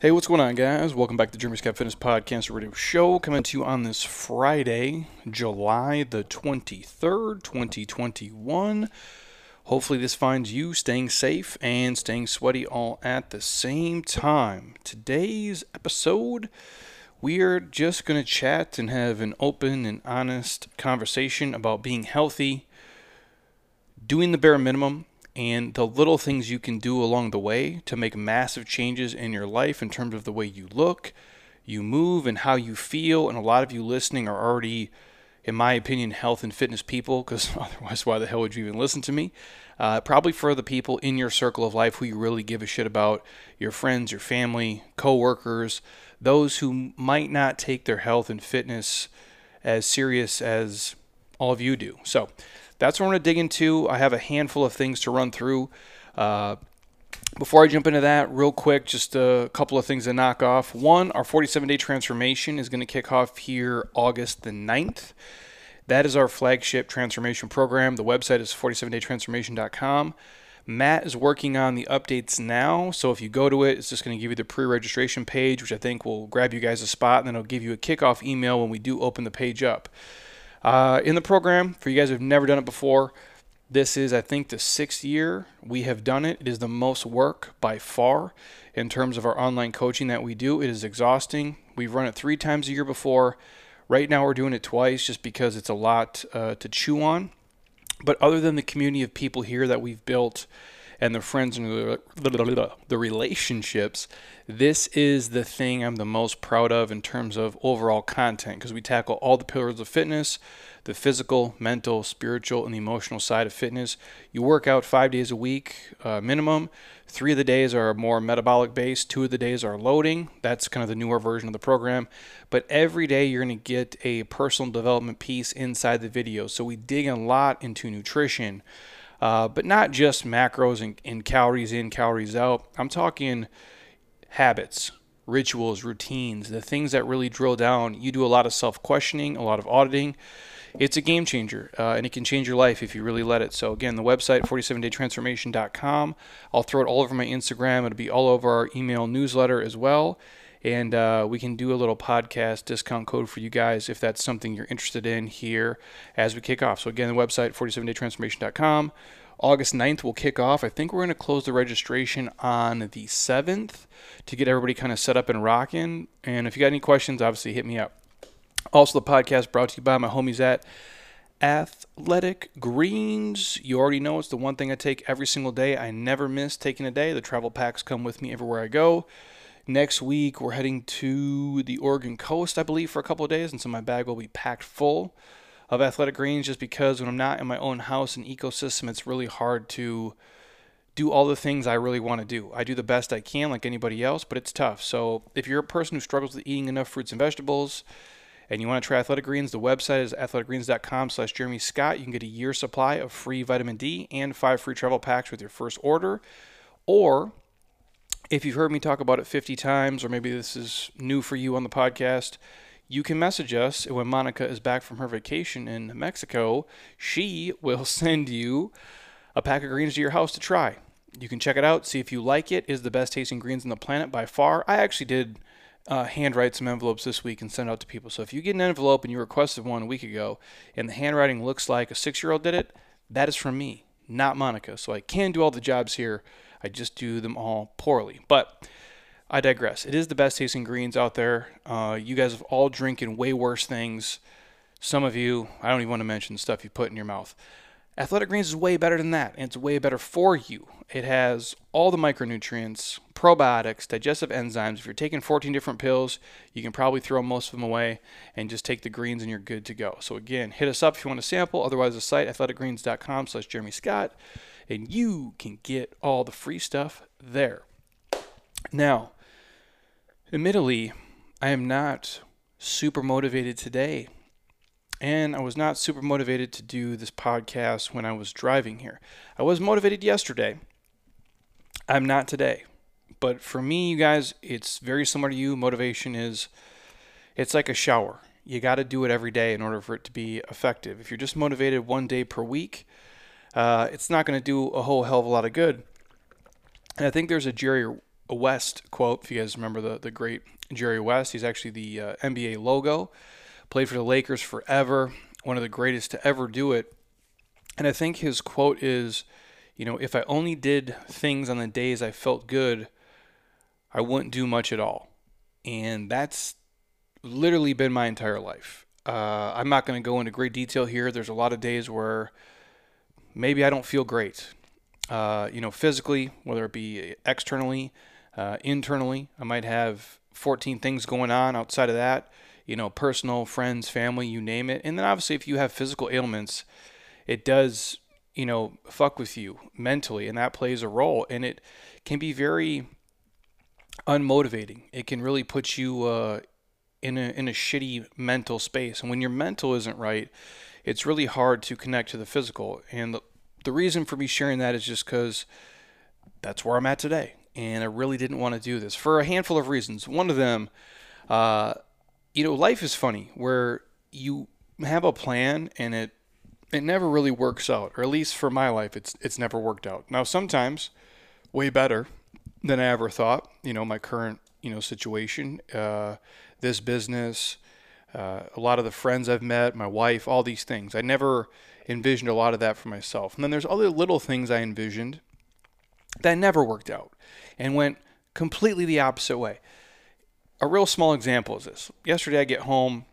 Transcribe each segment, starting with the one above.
Hey, what's going on, guys? Welcome back to Jeremy Scott Fitness Podcast Radio Show. Coming to you on this Friday, July the 23rd, 2021. Hopefully, this finds you staying safe and staying sweaty all at the same time. Today's episode, we are just going to chat and have an open and honest conversation about being healthy, doing the bare minimum, and the little things you can do along the way to make massive changes in your life in terms of the way you look, you move, and how you feel. And a lot of you listening are already, in my opinion, health and fitness people, because otherwise, why the hell would you even listen to me? Uh, probably for the people in your circle of life who you really give a shit about your friends, your family, coworkers, those who might not take their health and fitness as serious as all of you do. So, that's what I'm going to dig into. I have a handful of things to run through. Uh, before I jump into that, real quick, just a couple of things to knock off. One, our 47 day transformation is going to kick off here August the 9th. That is our flagship transformation program. The website is 47daytransformation.com. Matt is working on the updates now, so if you go to it, it's just going to give you the pre registration page, which I think will grab you guys a spot, and then it'll give you a kickoff email when we do open the page up. Uh, in the program, for you guys who've never done it before, this is, I think, the sixth year we have done it. It is the most work by far in terms of our online coaching that we do. It is exhausting. We've run it three times a year before. Right now, we're doing it twice just because it's a lot uh, to chew on. But other than the community of people here that we've built and the friends and the, relationships, this is the thing I'm the most proud of in terms of overall content because we tackle all the pillars of fitness the physical, mental, spiritual, and the emotional side of fitness. You work out five days a week uh, minimum. Three of the days are more metabolic based, two of the days are loading. That's kind of the newer version of the program. But every day you're going to get a personal development piece inside the video. So we dig a lot into nutrition. Uh, but not just macros and, and calories in, calories out. I'm talking habits, rituals, routines, the things that really drill down. You do a lot of self questioning, a lot of auditing. It's a game changer, uh, and it can change your life if you really let it. So, again, the website, 47daytransformation.com. I'll throw it all over my Instagram. It'll be all over our email newsletter as well. And uh, we can do a little podcast discount code for you guys if that's something you're interested in here as we kick off. So, again, the website, 47daytransformation.com. August 9th will kick off. I think we're going to close the registration on the 7th to get everybody kind of set up and rocking. And if you got any questions, obviously hit me up. Also, the podcast brought to you by my homies at Athletic Greens. You already know it's the one thing I take every single day. I never miss taking a day. The travel packs come with me everywhere I go. Next week, we're heading to the Oregon coast, I believe, for a couple of days, and so my bag will be packed full of athletic greens just because when I'm not in my own house and ecosystem, it's really hard to do all the things I really want to do. I do the best I can, like anybody else, but it's tough. So if you're a person who struggles with eating enough fruits and vegetables, and you want to try Athletic Greens, the website is athleticgreens.com slash Jeremy Scott. You can get a year supply of free vitamin D and five free travel packs with your first order. Or if you've heard me talk about it 50 times, or maybe this is new for you on the podcast, you can message us. And when Monica is back from her vacation in Mexico, she will send you a pack of greens to your house to try. You can check it out, see if you like it. is the best tasting greens on the planet by far. I actually did uh, handwrite some envelopes this week and send out to people. So if you get an envelope and you requested one a week ago and the handwriting looks like a six year old did it, that is from me, not Monica. So I can do all the jobs here. I just do them all poorly. But I digress. It is the best tasting greens out there. Uh, you guys have all drinking way worse things. Some of you, I don't even want to mention the stuff you put in your mouth. Athletic Greens is way better than that, and it's way better for you. It has all the micronutrients, probiotics, digestive enzymes. If you're taking 14 different pills, you can probably throw most of them away and just take the greens and you're good to go. So again, hit us up if you want to sample. Otherwise, the site athleticgreens.com slash Jeremy Scott, and you can get all the free stuff there. Now, admittedly, I am not super motivated today. And I was not super motivated to do this podcast when I was driving here. I was motivated yesterday. I'm not today. But for me, you guys, it's very similar to you. Motivation is it's like a shower. You got to do it every day in order for it to be effective. If you're just motivated one day per week, uh, it's not going to do a whole hell of a lot of good. And I think there's a Jerry West quote. If you guys remember the the great Jerry West, he's actually the uh, NBA logo. Played for the Lakers forever. One of the greatest to ever do it. And I think his quote is, you know, if I only did things on the days I felt good, I wouldn't do much at all. And that's literally been my entire life. Uh, I'm not going to go into great detail here. There's a lot of days where maybe I don't feel great. Uh, you know, physically, whether it be externally, uh, internally, I might have 14 things going on outside of that. You know, personal, friends, family, you name it. And then obviously, if you have physical ailments, it does, you know, fuck with you mentally, and that plays a role. And it can be very unmotivating. It can really put you uh, in a in a shitty mental space. And when your mental isn't right, it's really hard to connect to the physical. And the, the reason for me sharing that is just because that's where I'm at today. And I really didn't want to do this for a handful of reasons. One of them, uh, you know, life is funny where you have a plan and it it never really works out, or at least for my life, it's it's never worked out. Now sometimes way better than I ever thought. You know, my current you know situation. Uh, this business, uh, a lot of the friends I've met, my wife, all these things. I never envisioned a lot of that for myself. And then there's other little things I envisioned that never worked out and went completely the opposite way. A real small example is this. Yesterday I get home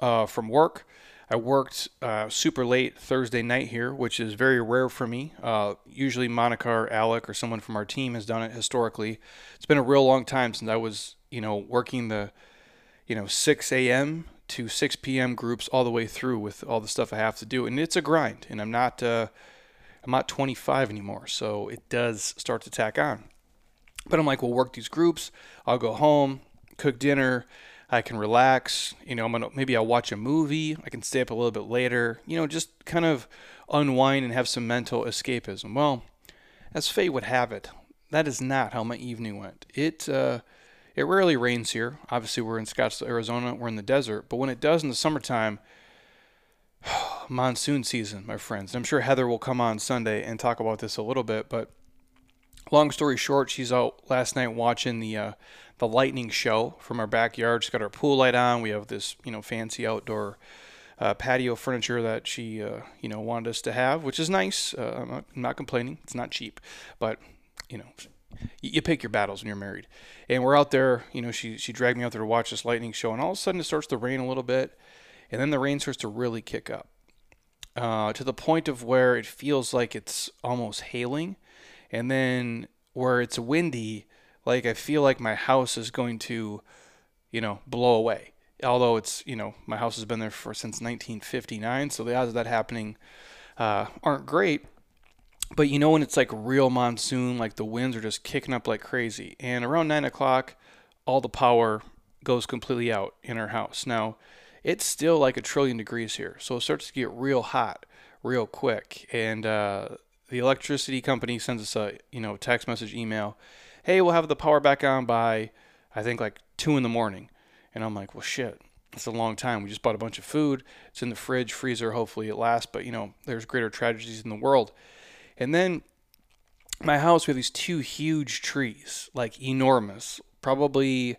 uh, from work. I worked uh, super late Thursday night here, which is very rare for me. Uh, usually, Monica or Alec or someone from our team has done it historically. It's been a real long time since I was, you know, working the you know 6 a.m. to 6 p.m. groups all the way through with all the stuff I have to do, and it's a grind. And I'm not uh, I'm not 25 anymore, so it does start to tack on. But I'm like, we'll work these groups. I'll go home, cook dinner. I can relax. You know, I'm gonna maybe I'll watch a movie. I can stay up a little bit later. You know, just kind of unwind and have some mental escapism. Well, as fate would have it, that is not how my evening went. It uh, it rarely rains here. Obviously, we're in Scottsdale, Arizona. We're in the desert. But when it does in the summertime, monsoon season, my friends. I'm sure Heather will come on Sunday and talk about this a little bit. But long story short, she's out last night watching the uh, the lightning show from our backyard. She's got her pool light on. We have this you know fancy outdoor uh, patio furniture that she uh, you know wanted us to have, which is nice. Uh, I'm not, I'm, not, complaining. It's not cheap, but you know you pick your battles when you're married. And we're out there, you know, she she dragged me out there to watch this lightning show, and all of a sudden it starts to rain a little bit, and then the rain starts to really kick up, uh, to the point of where it feels like it's almost hailing, and then where it's windy, like I feel like my house is going to, you know, blow away. Although it's, you know, my house has been there for since 1959, so the odds of that happening uh, aren't great but you know when it's like real monsoon, like the winds are just kicking up like crazy. And around nine o'clock, all the power goes completely out in our house. Now, it's still like a trillion degrees here, so it starts to get real hot real quick. And uh, the electricity company sends us a you know text message, email, hey, we'll have the power back on by I think like two in the morning. And I'm like, well, shit, it's a long time. We just bought a bunch of food. It's in the fridge, freezer. Hopefully it lasts. But you know, there's greater tragedies in the world. And then my house, we have these two huge trees, like enormous, probably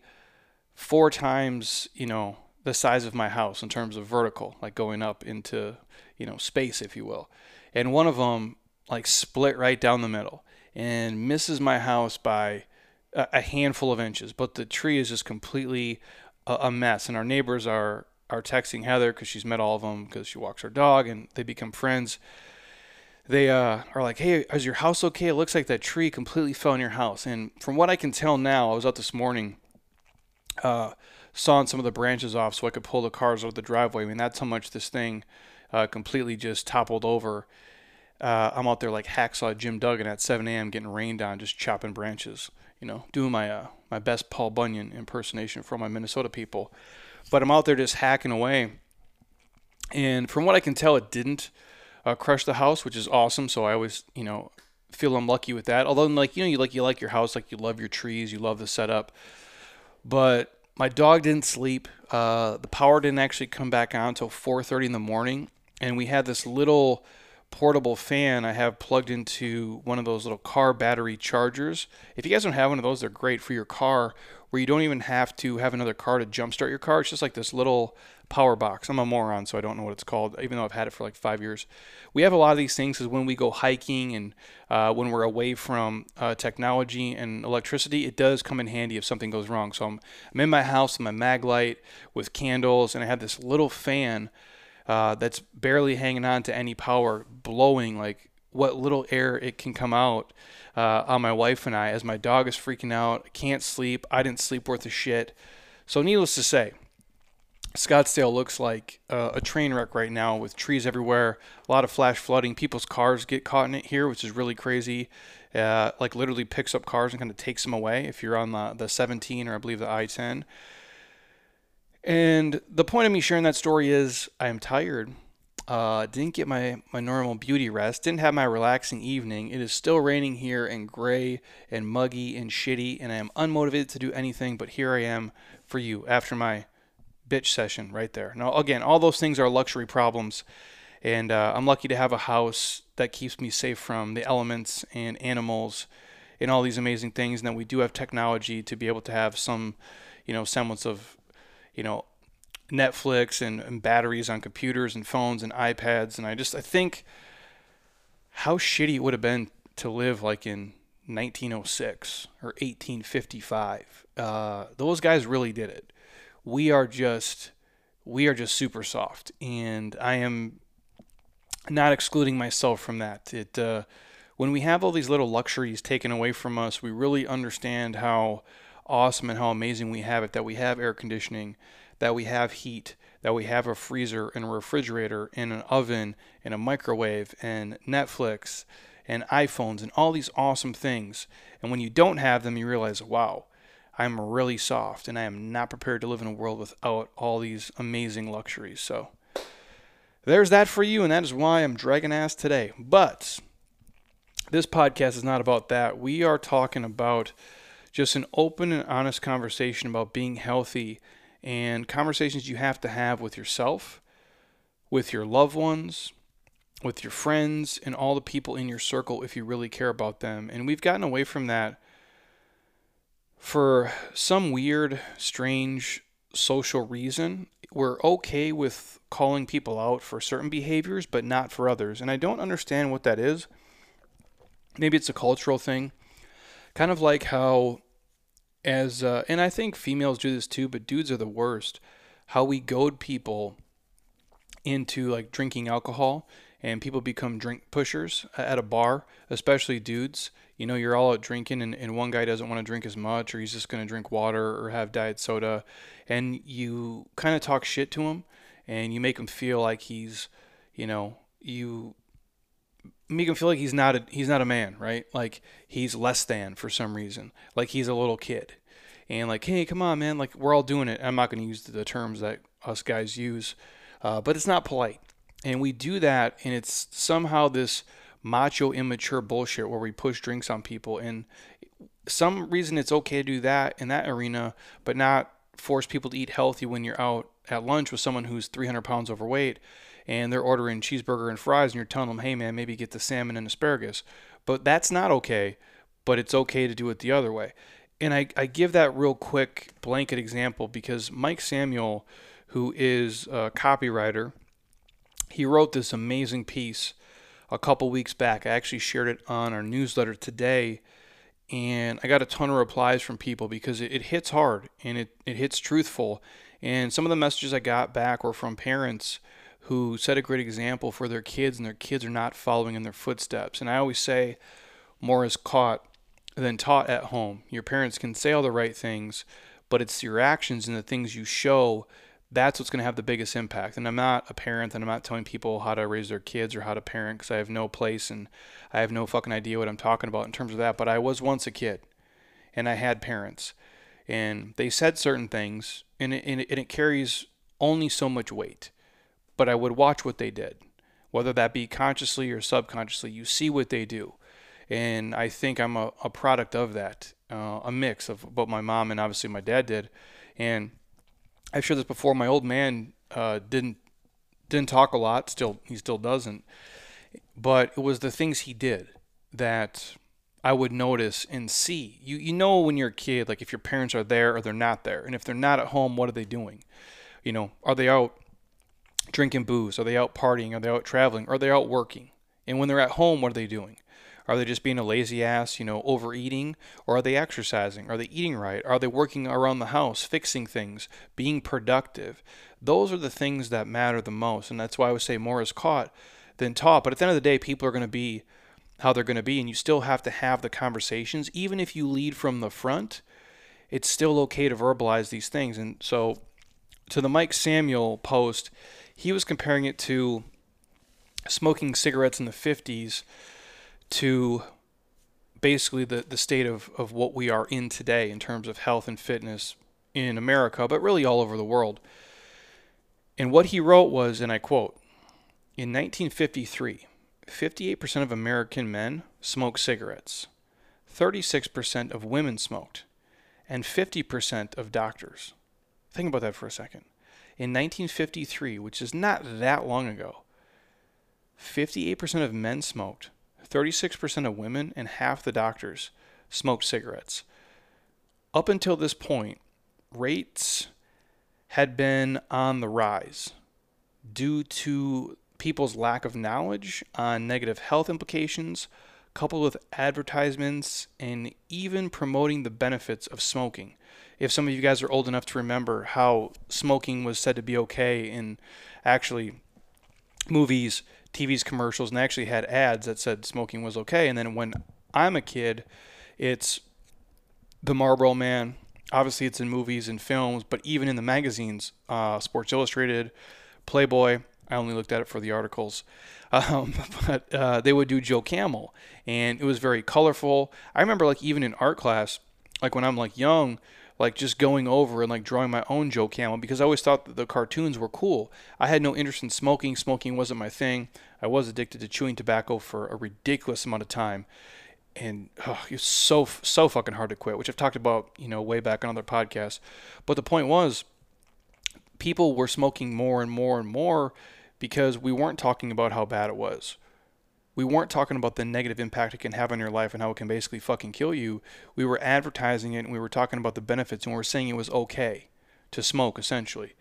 four times, you know, the size of my house in terms of vertical, like going up into, you know, space, if you will. And one of them, like, split right down the middle and misses my house by a handful of inches. But the tree is just completely a mess. And our neighbors are, are texting Heather because she's met all of them because she walks her dog and they become friends they uh, are like, "Hey, is your house okay? It looks like that tree completely fell in your house." And from what I can tell now, I was out this morning, uh, sawing some of the branches off so I could pull the cars out of the driveway. I mean, that's how much this thing uh, completely just toppled over. Uh, I'm out there like hacksaw Jim Duggan at 7 a.m. getting rained on, just chopping branches. You know, doing my uh, my best Paul Bunyan impersonation for my Minnesota people. But I'm out there just hacking away. And from what I can tell, it didn't uh, crush the house, which is awesome. So I always, you know, feel I'm lucky with that. Although, like you know, you like you like your house, like you love your trees, you love the setup. But my dog didn't sleep. Uh, the power didn't actually come back on until 4:30 in the morning, and we had this little portable fan I have plugged into one of those little car battery chargers. If you guys don't have one of those, they're great for your car where you don't even have to have another car to jumpstart your car. It's just like this little power box. I'm a moron, so I don't know what it's called, even though I've had it for like five years. We have a lot of these things because when we go hiking and uh, when we're away from uh, technology and electricity, it does come in handy if something goes wrong. So I'm, I'm in my house with my mag light with candles, and I have this little fan uh, that's barely hanging on to any power, blowing like what little air it can come out uh, on my wife and I as my dog is freaking out, can't sleep. I didn't sleep worth a shit. So, needless to say, Scottsdale looks like uh, a train wreck right now with trees everywhere, a lot of flash flooding. People's cars get caught in it here, which is really crazy. Uh, like literally picks up cars and kind of takes them away if you're on the, the 17 or I believe the I 10. And the point of me sharing that story is I am tired. Uh, didn't get my, my normal beauty rest. Didn't have my relaxing evening. It is still raining here and gray and muggy and shitty, and I am unmotivated to do anything. But here I am for you after my bitch session right there. Now, again, all those things are luxury problems, and uh, I'm lucky to have a house that keeps me safe from the elements and animals and all these amazing things. And then we do have technology to be able to have some, you know, semblance of, you know, Netflix and, and batteries on computers and phones and iPads. And I just I think how shitty it would have been to live like in 1906 or 1855. Uh, those guys really did it we are just we are just super soft, and I am not excluding myself from that. It uh, when we have all these little luxuries taken away from us, we really understand how awesome and how amazing we have it. That we have air conditioning, that we have heat, that we have a freezer and a refrigerator and an oven and a microwave and Netflix and iPhones and all these awesome things. And when you don't have them, you realize, wow, I'm really soft and I am not prepared to live in a world without all these amazing luxuries. So there's that for you, and that is why I'm dragging ass today. But this podcast is not about that. We are talking about just an open and honest conversation about being healthy and conversations you have to have with yourself, with your loved ones, with your friends, and all the people in your circle if you really care about them. And we've gotten away from that for some weird, strange social reason, we're okay with calling people out for certain behaviors, but not for others. And I don't understand what that is. Maybe it's a cultural thing. Kind of like how, as, uh, and I think females do this too, but dudes are the worst. How we goad people into like drinking alcohol and people become drink pushers at a bar, especially dudes. You know, you're all out drinking, and, and one guy doesn't want to drink as much, or he's just going to drink water or have diet soda, and you kind of talk shit to him, and you make him feel like he's, you know, you make him feel like he's not a he's not a man, right? Like he's less than for some reason, like he's a little kid, and like, hey, come on, man, like we're all doing it. I'm not going to use the terms that us guys use, uh, but it's not polite and we do that, and it's somehow this macho, immature bullshit where we push drinks on people. And some reason it's okay to do that in that arena, but not force people to eat healthy when you're out at lunch with someone who's 300 pounds overweight and they're ordering cheeseburger and fries and you're telling them, hey man, maybe get the salmon and asparagus. But that's not okay, but it's okay to do it the other way. And I, I give that real quick blanket example because Mike Samuel, who is a copywriter he wrote this amazing piece a couple weeks back. I actually shared it on our newsletter today, and I got a ton of replies from people because it, it hits hard and it, it hits truthful. And some of the messages I got back were from parents who set a great example for their kids, and their kids are not following in their footsteps. And I always say, more is caught than taught at home. Your parents can say all the right things, but it's your actions and the things you show that's what's going to have the biggest impact. And I'm not a parent and I'm not telling people how to raise their kids or how to parent because I have no place and I have no fucking idea what I'm talking about in terms of that. But I was once a kid and I had parents and they said certain things and it, and it, and it carries only so much weight. But I would watch what they did, whether that be consciously or subconsciously. You see what they do. And I think I'm a, a product of that, uh, a mix of what my mom and obviously my dad did. And I've shared this before. My old man uh, didn't didn't talk a lot. Still, he still doesn't. but it was the things he did that I would notice and see. You you know when you're a kid, like if your parents are there or they're not there, and if they're not at home, what are they doing? You know, are they out drinking booze? Are they out partying? Are they out traveling? Are they out working? And when they're at home, what are they doing? Are they just being a lazy ass, you know, overeating? Or are they exercising? Are they eating right? Are they working around the house, fixing things, being productive? Those are the things that matter the most. And that's why I would say more is caught than taught. But at the end of the day, people are going to be how they're going to be. And you still have to have the conversations. Even if you lead from the front, it's still okay to verbalize these things. And so to the Mike Samuel post, he was comparing it to smoking cigarettes in the 50s to basically the, the state of, of what we are in today in terms of health and fitness in America, but really all over the world. And what he wrote was, and I quote, in 1953, 58% of American men smoked cigarettes, 36% of women smoked, and 50% of doctors. Think about that for a second. In 1953, which is not that long ago, 58% of men smoked, 36% of women and half the doctors smoked cigarettes. Up until this point, rates had been on the rise due to people's lack of knowledge on negative health implications, coupled with advertisements and even promoting the benefits of smoking. If some of you guys are old enough to remember how smoking was said to be okay in actually movies, TV's commercials, and they actually had ads that said smoking was okay. And then when I'm a kid, it's the Marlboro Man. Obviously, it's in movies and films, but even in the magazines, uh, Sports Illustrated, Playboy. I only looked at it for the articles, um, but uh, they would do Joe Camel, and it was very colorful. I remember, like even in art class, like when I'm like young, like just going over and like drawing my own Joe Camel because I always thought that the cartoons were cool. I had no interest in smoking. Smoking wasn't my thing. I was addicted to chewing tobacco for a ridiculous amount of time. And oh, it's so so fucking hard to quit, which I've talked about, you know, way back on other podcasts. But the point was, people were smoking more and more and more because we weren't talking about how bad it was we weren't talking about the negative impact it can have on your life and how it can basically fucking kill you. We were advertising it and we were talking about the benefits and we were saying it was okay to smoke essentially.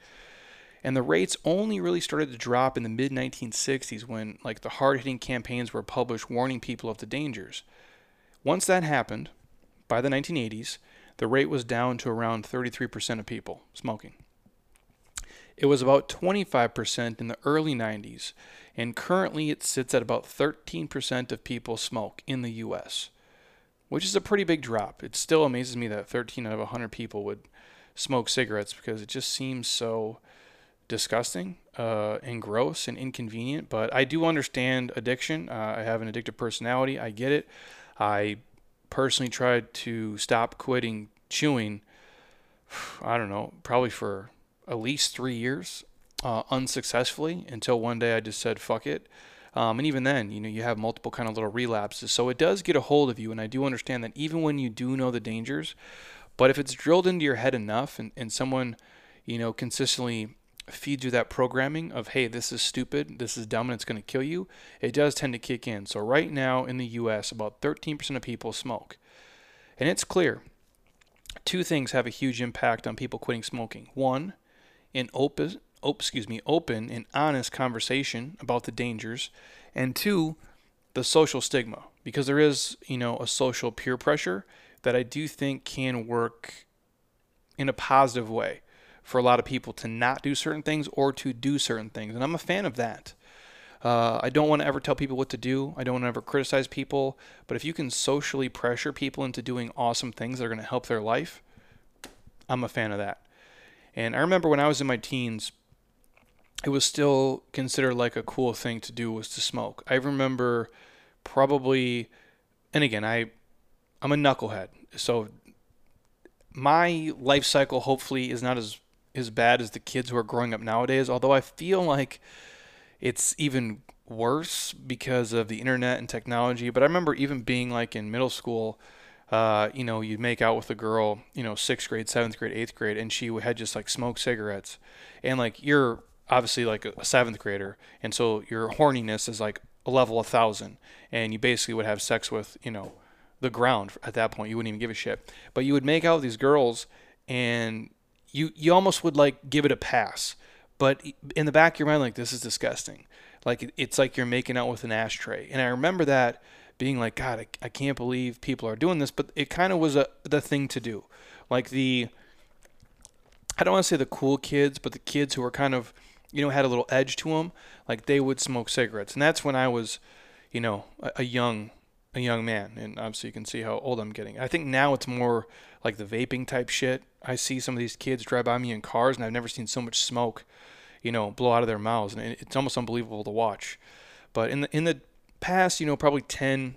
And the rates only really started to drop in the mid 1960s when like the hard-hitting campaigns were published warning people of the dangers. Once that happened, by the 1980s, the rate was down to around 33% of people smoking. It was about 25% in the early 90s and currently it sits at about 13% of people smoke in the US, which is a pretty big drop. It still amazes me that 13 out of 100 people would smoke cigarettes because it just seems so disgusting uh, and gross and inconvenient. But I do understand addiction. Uh, I have an addictive personality. I get it. I personally tried to stop quitting chewing. I don't know, probably for at least three years uh, unsuccessfully until one day I just said fuck it. Um, and even then, you know, you have multiple kind of little relapses. So it does get a hold of you. And I do understand that even when you do know the dangers, but if it's drilled into your head enough and, and someone, you know, consistently feeds you that programming of, hey, this is stupid, this is dumb, and it's going to kill you, it does tend to kick in. So right now in the US, about 13% of people smoke. And it's clear two things have a huge impact on people quitting smoking. One, an open, oh, excuse me, open and honest conversation about the dangers, and two, the social stigma, because there is, you know, a social peer pressure that I do think can work in a positive way for a lot of people to not do certain things or to do certain things, and I'm a fan of that. Uh, I don't want to ever tell people what to do. I don't want to ever criticize people. But if you can socially pressure people into doing awesome things that are going to help their life, I'm a fan of that. And I remember when I was in my teens, it was still considered like a cool thing to do was to smoke. I remember probably and again, I I'm a knucklehead. So my life cycle hopefully is not as as bad as the kids who are growing up nowadays, although I feel like it's even worse because of the internet and technology. But I remember even being like in middle school, uh, you know, you'd make out with a girl, you know, sixth grade, seventh grade, eighth grade, and she had just like smoked cigarettes. And like you're obviously like a seventh grader, and so your horniness is like a level a thousand, and you basically would have sex with you know the ground at that point. You wouldn't even give a shit. But you would make out with these girls, and you you almost would like give it a pass. But in the back of your mind, like this is disgusting. Like it's like you're making out with an ashtray. And I remember that being like, God, I, I can't believe people are doing this. But it kind of was a the thing to do. Like the I don't want to say the cool kids, but the kids who were kind of you know had a little edge to them. Like they would smoke cigarettes, and that's when I was, you know, a, a young a young man, and obviously you can see how old I'm getting. I think now it's more like the vaping type shit. I see some of these kids drive by me in cars, and I've never seen so much smoke, you know, blow out of their mouths, and it's almost unbelievable to watch. But in the in the past, you know, probably 10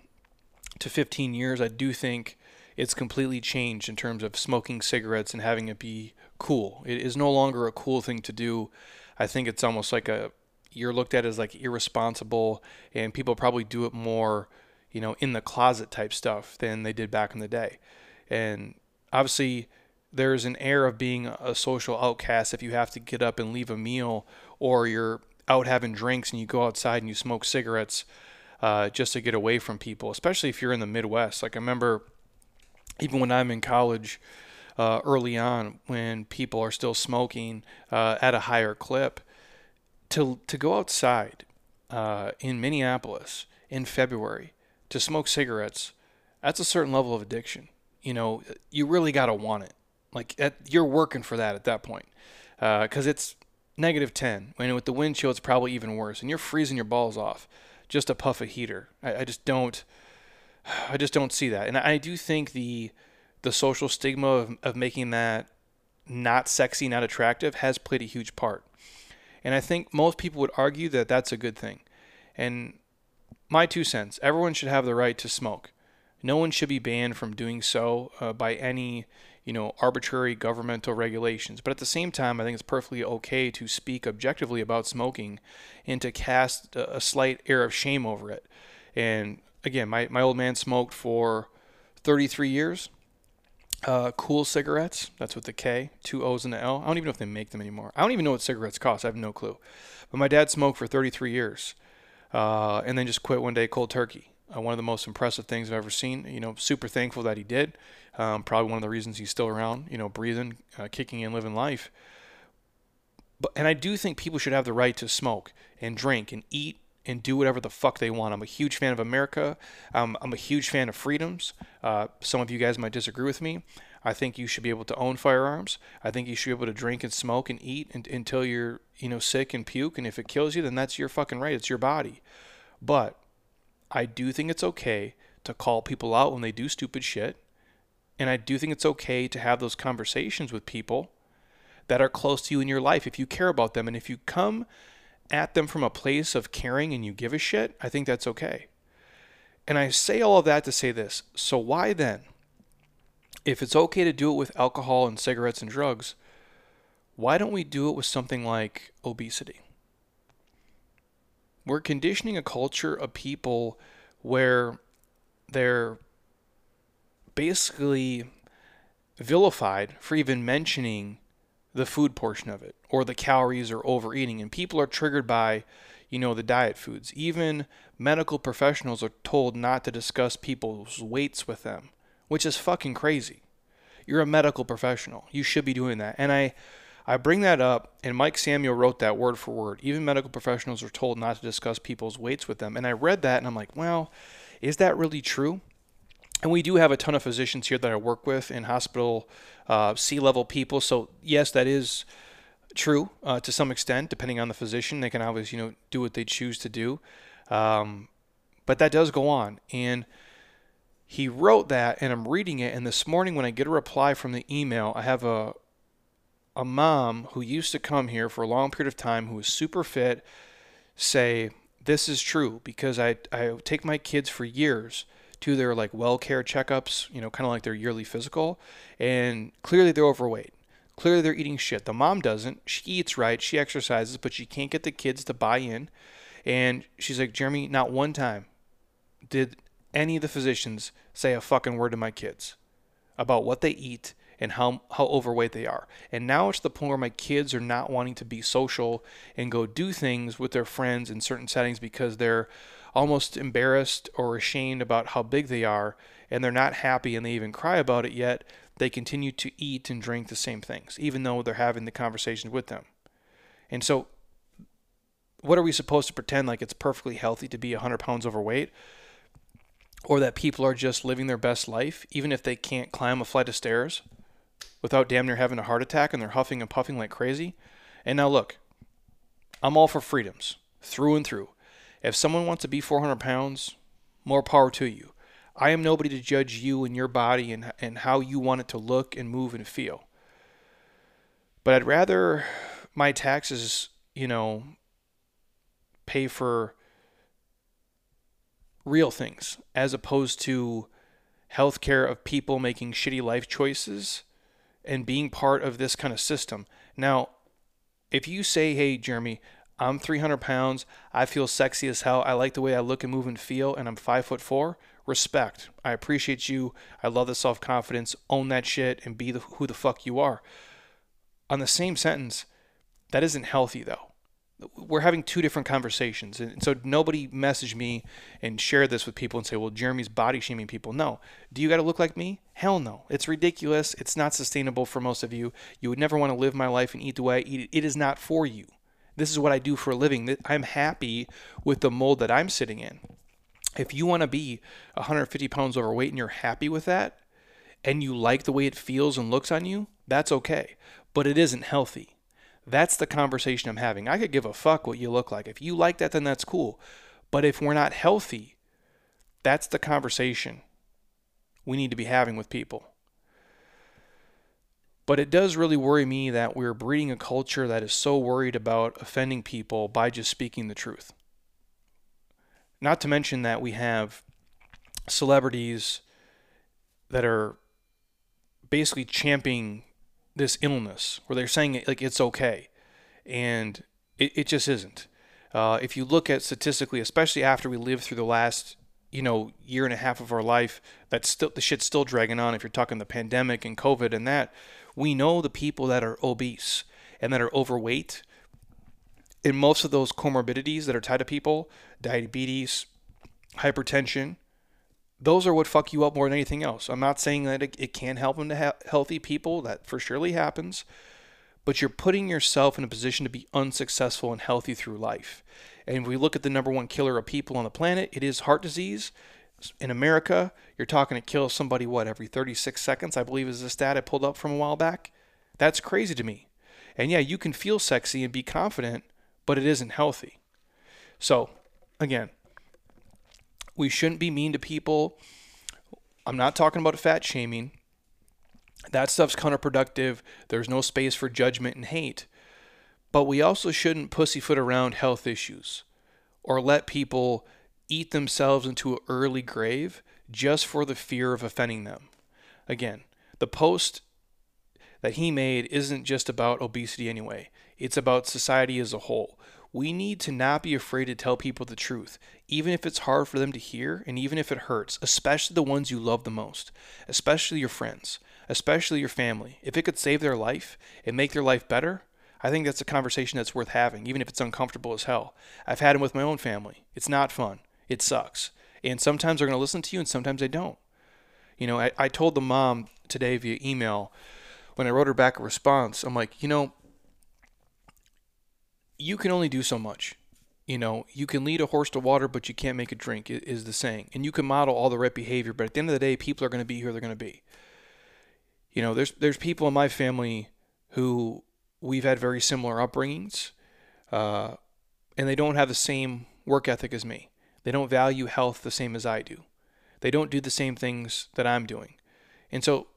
to 15 years, I do think it's completely changed in terms of smoking cigarettes and having it be cool. It is no longer a cool thing to do. I think it's almost like a you're looked at as like irresponsible, and people probably do it more you know, in the closet type stuff than they did back in the day. And obviously, there's an air of being a social outcast if you have to get up and leave a meal or you're out having drinks and you go outside and you smoke cigarettes uh, just to get away from people, especially if you're in the Midwest. Like, I remember even when I'm in college uh, early on, when people are still smoking uh, at a higher clip, to, to go outside uh, in Minneapolis in February to smoke cigarettes, that's a certain level of addiction. You know, you really got to want it. Like you're working for that at that point, because uh, it's negative 10. I And with the wind chill, it's probably even worse, and you're freezing your balls off. Just a puff of heater. I, I just don't. I just don't see that, and I do think the the social stigma of, of making that not sexy, not attractive, has played a huge part. And I think most people would argue that that's a good thing. And my two cents everyone should have the right to smoke. No one should be banned from doing so uh, by any you know arbitrary governmental regulations. But at the same time i think it's perfectly okay to speak objectively about smoking and to cast a slight air of shame over it. And again my, my old man smoked for 33 years uh, Kool cigarettes that's with the k two o's and the l. I don't even know if they make them anymore. I don't even know what cigarettes cost i have no clue. But my dad smoked for 33 years uh, and then just quit one day cold turkey. Uh, one of the most impressive things I've ever seen. You know, super thankful that he did. Um, probably one of the reasons he's still around. You know, breathing, uh, kicking, and living life. But and I do think people should have the right to smoke and drink and eat and do whatever the fuck they want. I'm a huge fan of America. Um, I'm a huge fan of freedoms. Uh, some of you guys might disagree with me. I think you should be able to own firearms. I think you should be able to drink and smoke and eat and, until you're, you know, sick and puke. And if it kills you, then that's your fucking right. It's your body. But I do think it's okay to call people out when they do stupid shit. And I do think it's okay to have those conversations with people that are close to you in your life if you care about them. And if you come at them from a place of caring and you give a shit, I think that's okay. And I say all of that to say this. So why then if it's okay to do it with alcohol and cigarettes and drugs, why don't we do it with something like obesity? We're conditioning a culture of people where they're basically vilified for even mentioning the food portion of it or the calories or overeating and people are triggered by you know the diet foods even medical professionals are told not to discuss people's weights with them which is fucking crazy. You're a medical professional. You should be doing that. And I I bring that up, and Mike Samuel wrote that word for word. Even medical professionals are told not to discuss people's weights with them. And I read that, and I'm like, well, is that really true? And we do have a ton of physicians here that I work with in hospital, uh, C-level people. So yes, that is true uh, to some extent, depending on the physician. They can always, you know, do what they choose to do. Um, but that does go on, and he wrote that and I'm reading it and this morning when I get a reply from the email I have a a mom who used to come here for a long period of time who was super fit say this is true because I I take my kids for years to their like well care checkups, you know, kind of like their yearly physical and clearly they're overweight. Clearly they're eating shit. The mom doesn't. She eats right, she exercises, but she can't get the kids to buy in. And she's like, "Jeremy, not one time did any of the physicians say a fucking word to my kids about what they eat and how, how overweight they are. And now it's the point where my kids are not wanting to be social and go do things with their friends in certain settings because they're almost embarrassed or ashamed about how big they are and they're not happy and they even cry about it yet they continue to eat and drink the same things even though they're having the conversations with them. And so what are we supposed to pretend like it's perfectly healthy to be 100 pounds overweight? Or that people are just living their best life even if they can't climb a flight of stairs without damn near having a heart attack and they're huffing and puffing like crazy. And now look i'm all for freedoms through and through. If someone wants to be 400 pounds more power to you. I am nobody to judge you and your body and, and how you want it to look and move and feel. But i'd rather my taxes you know pay for real things as opposed to healthcare of people making shitty life choices and being part of this kind of system. Now, if you say, hey, Jeremy, I'm 300 pounds, I feel sexy as hell, I like the way I look and move and feel, and I'm five foot four, respect. I appreciate you. I love the self confidence. Own that shit and be the, who the fuck you are. On the same sentence, that isn't healthy though we're having two different conversations. And so nobody message me and share this with people and say, well, Jeremy's body shaming people. No. Do you got to look like me? Hell no. It's ridiculous. It's not sustainable for most of you. You would never want to live my life and eat the way I eat it. It is not for you. This is what I do for a living. I'm happy with the mold that I'm sitting in. If you want to be 150 pounds overweight and you're happy with that, and you like the way it feels and looks on you, that's okay. But it isn't healthy. That's the conversation I'm having. I could give a fuck what you look like. If you like that, then that's cool. But if we're not healthy, that's the conversation we need to be having with people. But it does really worry me that we're breeding a culture that is so worried about offending people by just speaking the truth. Not to mention that we have celebrities that are basically championing this illness where they're saying it, like it's okay, and it, it just isn't. Uh, if you look at statistically, especially after we lived through the last you know year and a half of our life, that's still the shit's still dragging on. If you're talking the pandemic and COVID and that, we know the people that are obese and that are overweight, and most of those comorbidities that are tied to people, diabetes, hypertension, those are what fuck you up more than anything else. I'm not saying that it, it can help them to healthy people. That for surely happens. But you're putting yourself in a position to be unsuccessful and healthy through life. And if we look at the number one killer of people on the planet, it is heart disease. In America, you're talking to kill somebody, what, every 36 seconds, I believe is the stat I pulled up from a while back. That's crazy to me. And yeah, you can feel sexy and be confident, but it isn't healthy. So, again, we shouldn't be mean to people. I'm not talking about fat shaming. That stuff's counterproductive. There's no space for judgment and hate. But we also shouldn't pussyfoot around health issues or let people eat themselves into an early grave just for the fear of offending them. Again, the post that he made isn't just about obesity anyway, it's about society as a whole we need to not be afraid to tell people the truth, even if it's hard for them to hear and even if it hurts, especially the ones you love the most, especially your friends, especially your family. If it could save their life and make their life better, I think that's a conversation that's worth having, even if it's uncomfortable as hell. I've had them with my own family. It's not fun. It sucks. And sometimes they're going to listen to you and sometimes they don't. You know, I, I told the mom today via email when I wrote her back a response, I'm like, you know, you can only do so much. You know, you can lead a horse to water, but you can't make it drink, is the saying. And you can model all the right behavior, but at the end of the day, people are going to be who they're going to be. You know, there's there's people in my family who we've had very similar upbringings, uh, and they don't have the same work ethic as me. They don't value health the same as I do. They don't do the same things that I'm doing. And so,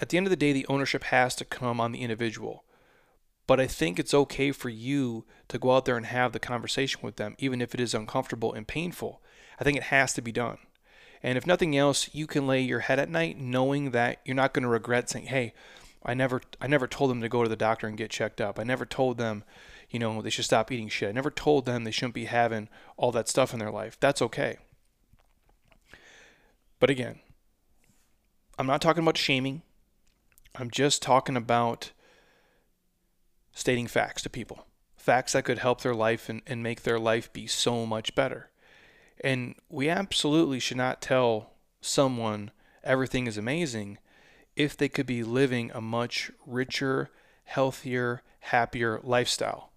at the end of the day, the ownership has to come on the individual. But I think it's okay for you to go out there and have the conversation with them, even if it is uncomfortable and painful. I think it has to be done. And if nothing else, you can lay your head at night knowing that you're not going to regret saying, "Hey, I never I never told them to go to the doctor and get checked up. I never told them, you know, they should stop eating shit. I never told them they shouldn't be having all that stuff in their life." That's okay. But again, I'm not talking about shaming. I'm just talking about stating facts to people, facts that could help their life and, and make their life be so much better. And we absolutely should not tell someone everything is amazing if they could be living a much richer, healthier, happier lifestyle.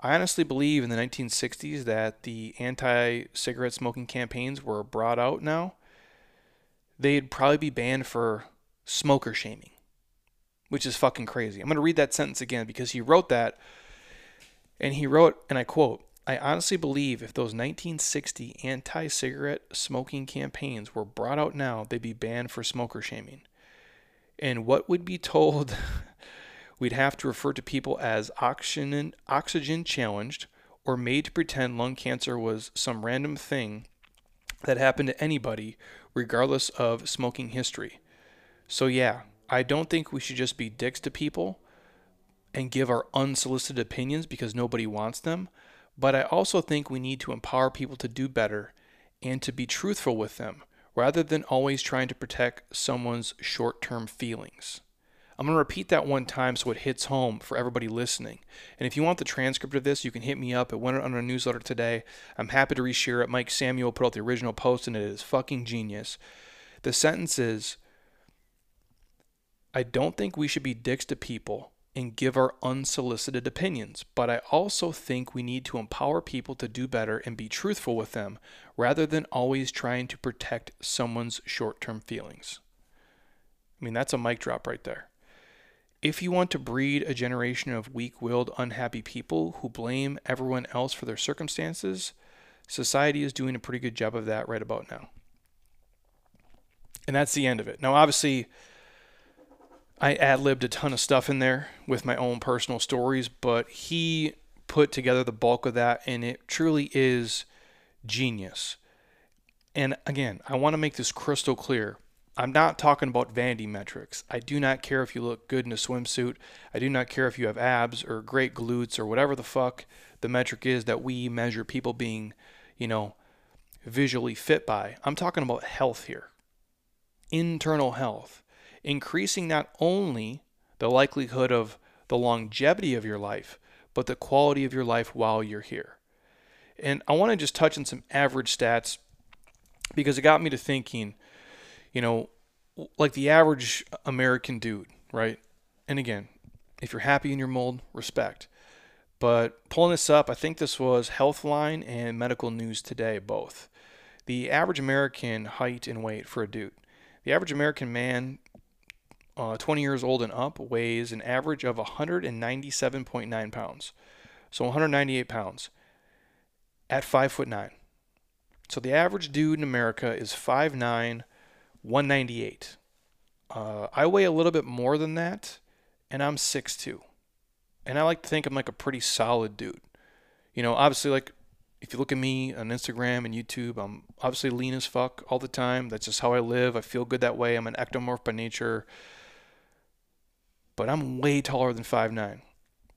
I honestly believe in the 1960s that the anti cigarette smoking campaigns were brought out now. They'd probably be banned for smoker shaming, which is fucking crazy. I'm going to read that sentence again because he wrote that, and he wrote, and I quote, I honestly believe if those 1960 anti cigarette smoking campaigns were brought out now, they'd be banned for smoker shaming. And what would be told we'd have to refer to people as oxygen, oxygen challenged or made to pretend lung cancer was some random thing that happened to anybody, regardless of smoking history. So, yeah, I don't think we should just be dicks to people and give our unsolicited opinions because nobody wants them, but I also think we need to empower people to do better and to be truthful with them rather than always trying to protect someone's short term feelings. I'm going to repeat that one time so it hits home for everybody listening. And if you want the transcript of this, you can hit me up. It went on our newsletter today. I'm happy to reshare it. Mike Samuel put out the original post, and it is fucking genius. The sentence is I don't think we should be dicks to people and give our unsolicited opinions, but I also think we need to empower people to do better and be truthful with them rather than always trying to protect someone's short term feelings. I mean, that's a mic drop right there. If you want to breed a generation of weak willed, unhappy people who blame everyone else for their circumstances, society is doing a pretty good job of that right about now. And that's the end of it. Now, obviously, I ad libbed a ton of stuff in there with my own personal stories, but he put together the bulk of that, and it truly is genius. And again, I want to make this crystal clear. I'm not talking about vanity metrics. I do not care if you look good in a swimsuit. I do not care if you have abs or great glutes or whatever the fuck the metric is that we measure people being, you know, visually fit by. I'm talking about health here. Internal health. Increasing not only the likelihood of the longevity of your life, but the quality of your life while you're here. And I want to just touch on some average stats because it got me to thinking you know, like the average American dude, right? And again, if you're happy in your mold, respect. But pulling this up, I think this was Healthline and Medical News Today, both. The average American height and weight for a dude. The average American man, uh, 20 years old and up, weighs an average of 197.9 pounds. So 198 pounds at 5 foot 9. So the average dude in America is 5'9, 198. Uh, I weigh a little bit more than that, and I'm 6'2. And I like to think I'm like a pretty solid dude. You know, obviously, like if you look at me on Instagram and YouTube, I'm obviously lean as fuck all the time. That's just how I live. I feel good that way. I'm an ectomorph by nature. But I'm way taller than 5'9.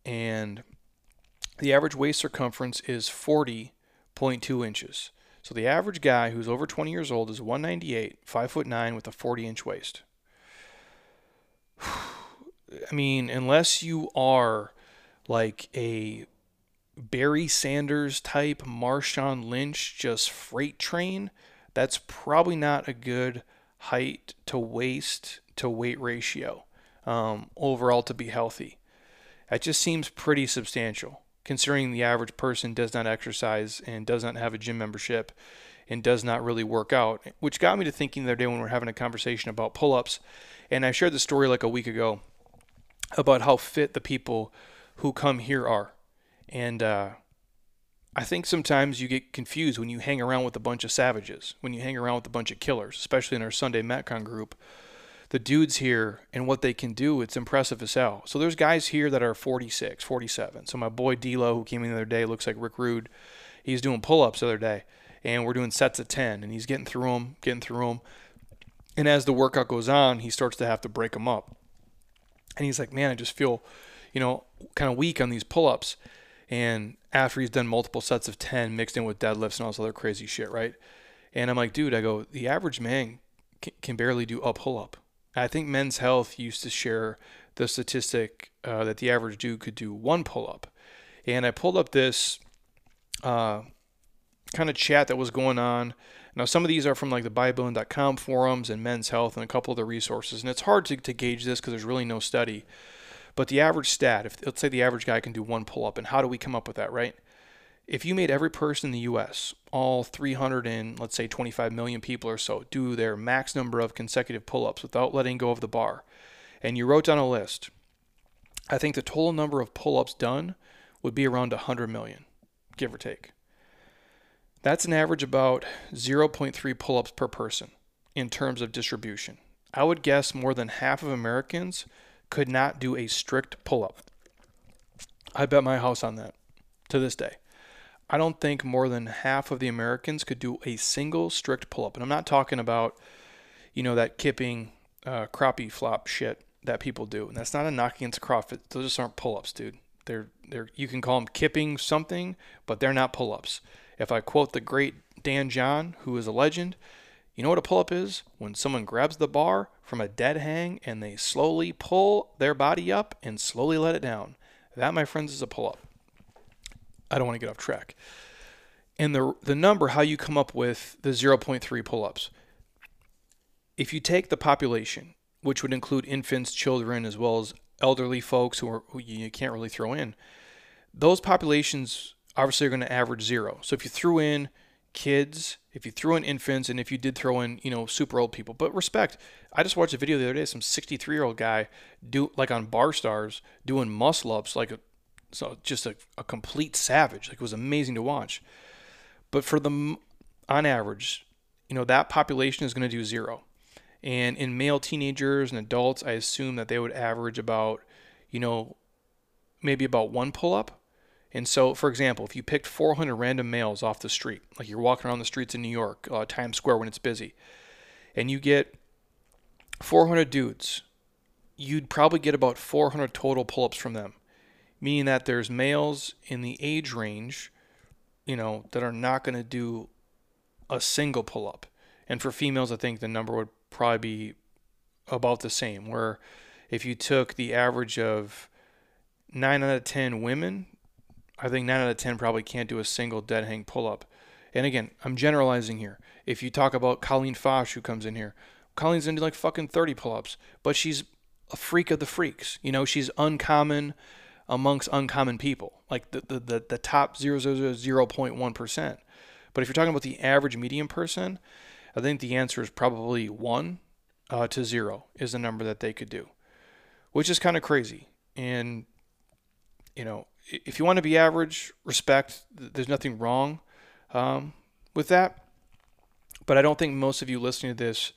And the average waist circumference is 40.2 inches. So the average guy who's over 20 years old is 198, 5 foot 9 with a 40 inch waist. I mean, unless you are like a Barry Sanders type Marshawn Lynch just freight train, that's probably not a good height to waist to weight ratio um, overall to be healthy. That just seems pretty substantial considering the average person does not exercise and does not have a gym membership and does not really work out, which got me to thinking the other day when we are having a conversation about pull ups. And I shared the story like a week ago about how fit the people who come here are. And uh, I think sometimes you get confused when you hang around with a bunch of savages, when you hang around with a bunch of killers, especially in our Sunday Metcon group the dudes here and what they can do, it's impressive as hell. So there's guys here that are 46, 47. So my boy D'Lo, who came in the other day, looks like Rick Rude. He's doing pull-ups the other day, and we're doing sets of 10, and he's getting through them, getting through them. And as the workout goes on, he starts to have to break them up. And he's like, man, I just feel, you know, kind of weak on these pull-ups. And after he's done multiple sets of 10 mixed in with deadlifts and all this other crazy shit, right? And I'm like, dude, I go, the average man can barely do a pull-up I think Men's Health used to share the statistic uh, that the average dude could do one pull up. And I pulled up this uh, kind of chat that was going on. Now, some of these are from like the bodybuilding.com forums and Men's Health and a couple of the resources. And it's hard to, to gauge this because there's really no study. But the average stat, if let's say the average guy can do one pull up, and how do we come up with that, right? If you made every person in the US, all 300 and let's say 25 million people or so, do their max number of consecutive pull ups without letting go of the bar, and you wrote down a list, I think the total number of pull ups done would be around 100 million, give or take. That's an average about 0.3 pull ups per person in terms of distribution. I would guess more than half of Americans could not do a strict pull up. I bet my house on that to this day. I don't think more than half of the Americans could do a single strict pull up. And I'm not talking about, you know, that kipping uh, crappie flop shit that people do. And that's not a knock against CrossFit. Those just aren't pull ups, dude. They're they're you can call them kipping something, but they're not pull ups. If I quote the great Dan John, who is a legend, you know what a pull up is? When someone grabs the bar from a dead hang and they slowly pull their body up and slowly let it down. That, my friends, is a pull up. I don't want to get off track. And the the number, how you come up with the 0.3 pull ups. If you take the population, which would include infants, children, as well as elderly folks who, are, who you can't really throw in, those populations obviously are going to average zero. So if you threw in kids, if you threw in infants, and if you did throw in, you know, super old people, but respect. I just watched a video the other day, some 63 year old guy do like on Barstarzz doing muscle ups, like a, so just a, a complete savage. Like it was amazing to watch. But for the, on average, you know, that population is going to do zero. And in male teenagers and adults, I assume that they would average about, you know, maybe about one pull up and so, for example, if you picked 400 random males off the street, like you're walking around the streets in New York, uh, Times Square when it's busy, and you get 400 dudes, you'd probably get about 400 total pull ups from them, meaning that there's males in the age range, you know, that are not going to do a single pull up. And for females, I think the number would probably be about the same, where if you took the average of 9 out of 10 women I think 9 out of 10 probably can't do a single dead hang pull up. And again, I'm generalizing here. If you talk about Colleen Fosh, who comes in here, Colleen's into like fucking 30 pull ups, but she's a freak of the freaks. You know, she's uncommon amongst uncommon people, like the, the, the, the top 0.1%. But if you're talking about the average medium person, I think the answer is probably 1 uh, to 0 is the number that they could do, which is kind of crazy. And, you know, if you want to be average, respect. There's nothing wrong um, with that. But I don't think most of you listening to this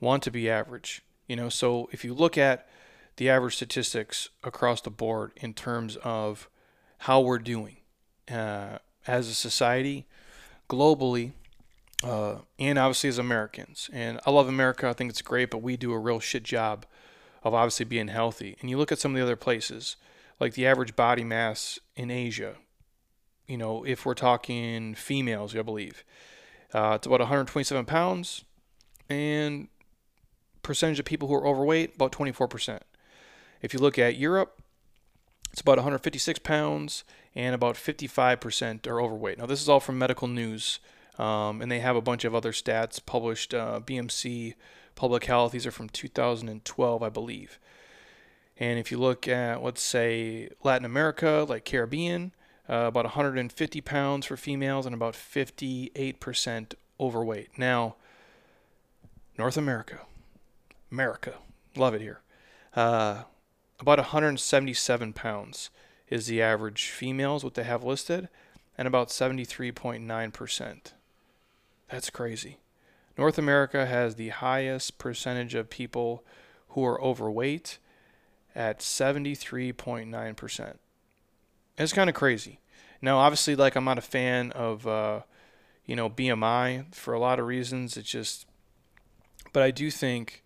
want to be average. You know, so if you look at the average statistics across the board in terms of how we're doing uh, as a society, globally, uh, and obviously as Americans. And I love America. I think it's great, but we do a real shit job of obviously being healthy. And you look at some of the other places like the average body mass in Asia, you know, if we're talking females, I believe, uh, it's about 127 pounds, and percentage of people who are overweight about 24%. If you look at Europe, it's about 156 pounds, and about 55% are overweight. Now, this is all from medical news, um, and they have a bunch of other stats published. Uh, BMC Public Health. These are from 2012, I believe. And if you look at, let's say, Latin America, like Caribbean, uh, about 150 pounds for females and about 58% overweight. Now, North America, America, love it here. Uh, about 177 pounds is the average females, what they have listed, and about 73.9%. That's crazy. North America has the highest percentage of people who are overweight at 73.9%. It's kind of crazy. Now, obviously, like I'm not a fan of, uh, you know, BMI for a lot of reasons. It's just, but I do think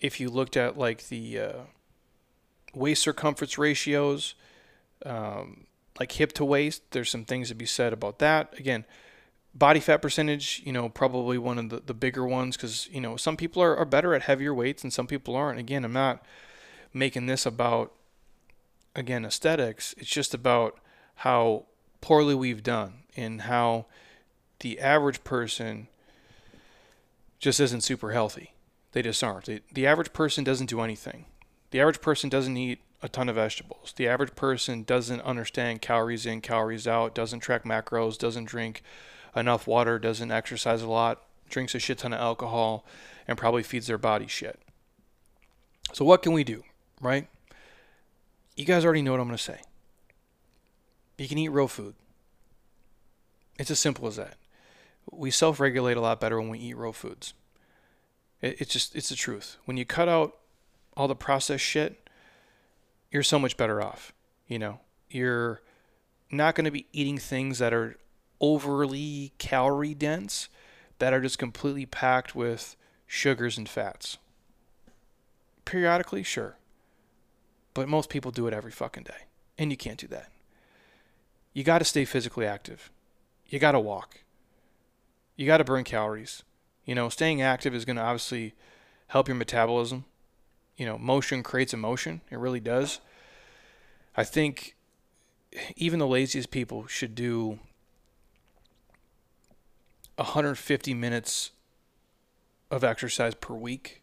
if you looked at like the uh, waist circumference ratios, um, like hip to waist, there's some things to be said about that. Again, body fat percentage, you know, probably one of the, the bigger ones because, you know, some people are, are better at heavier weights and some people aren't. Again, I'm not making this about again aesthetics. It's just about how poorly we've done and how the average person just isn't super healthy. They just aren't. They, the average person doesn't do anything. The average person doesn't eat a ton of vegetables. The average person doesn't understand calories in, calories out, doesn't track macros, doesn't drink enough water, doesn't exercise a lot, drinks a shit ton of alcohol, and probably feeds their body shit. So, what can we do, right? You guys already know what I'm going to say. You can eat real food. It's as simple as that. We self regulate a lot better when we eat real foods. It's just, it's the truth. When you cut out all the processed shit, you're so much better off. You know, you're not going to be eating things that are overly calorie dense, that are just completely packed with sugars and fats. Periodically, sure. But most people do it every fucking day. And you can't do that. You got to stay physically active. You got to walk. You got to burn calories. You know, staying active is going to obviously help your metabolism. You know, motion creates emotion. It really does. I think even the laziest people should do 150 minutes of exercise per week.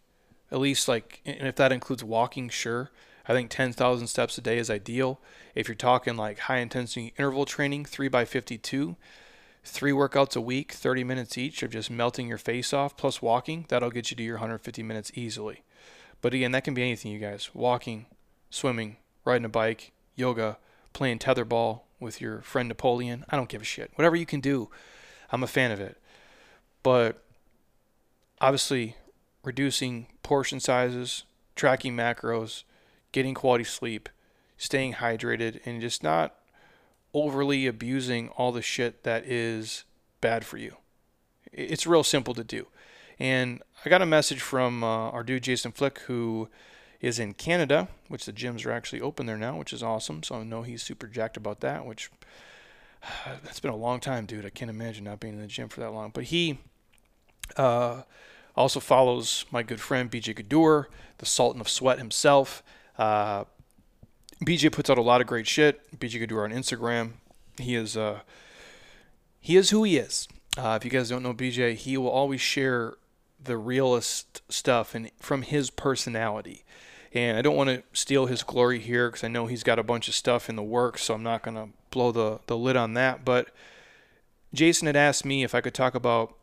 At least, like, and if that includes walking, sure. I think 10,000 steps a day is ideal. If you're talking like high intensity interval training, 3 by 52, three workouts a week, 30 minutes each of just melting your face off plus walking, that'll get you to your 150 minutes easily. But again, that can be anything, you guys. Walking, swimming, riding a bike, yoga, playing tetherball with your friend Napoleon. I don't give a shit. Whatever you can do, I'm a fan of it. But obviously, reducing portion sizes, tracking macros, getting quality sleep, staying hydrated, and just not overly abusing all the shit that is bad for you. It's real simple to do. And I got a message from uh, our dude Jason Flick, who is in Canada, which the gyms are actually open there now, which is awesome. So I know he's super jacked about that, which that's been a long time, dude. I can't imagine not being in the gym for that long. But he uh, also follows my good friend BJ Gaddour, the Sultan of Sweat himself. Uh, BJ puts out a lot of great shit. BJ Gaddour on Instagram. He is uh, he is who he is. Uh, if you guys don't know BJ, he will always share the realest stuff and from his personality. And I don't want to steal his glory here because I know he's got a bunch of stuff in the works, so I'm not going to blow the, the lid on that. But Jason had asked me if I could talk about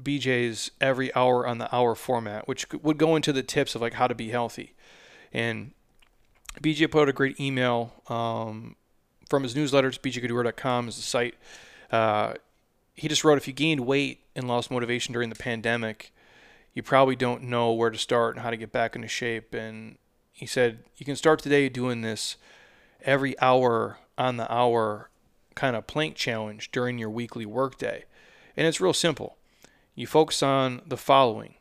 BJ's every hour on the hour format, which would go into the tips of like how to be healthy. And BJ put out a great email um, from his newsletters. BJGaddour.com is the site. Uh, he just wrote if you gained weight and lost motivation during the pandemic, you probably don't know where to start and how to get back into shape. And he said you can start today doing this every hour on the hour kind of plank challenge during your weekly workday. And it's real simple you focus on the following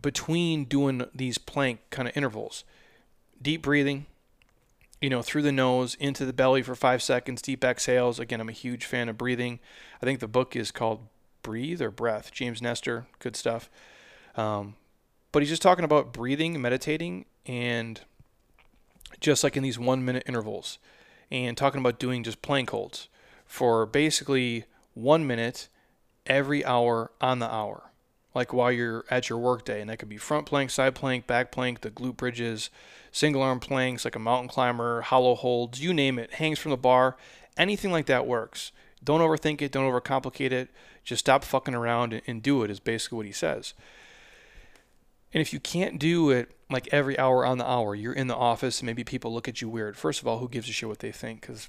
between doing these plank kind of intervals deep breathing you know through the nose into the belly for five seconds deep exhales again i'm a huge fan of breathing i think the book is called breathe or breath james nestor good stuff um, but he's just talking about breathing meditating and just like in these one minute intervals and talking about doing just plank holds for basically one minute every hour on the hour, like while you're at your workday. And that could be front plank, side plank, back plank, the glute bridges, single arm planks like a mountain climber, hollow holds, you name it, hangs from the bar. Anything like that works. Don't overthink it, don't overcomplicate it. Just stop fucking around and do it, is basically what he says. And if you can't do it like every hour on the hour, you're in the office and maybe people look at you weird. First of all, who gives a shit what they think? Because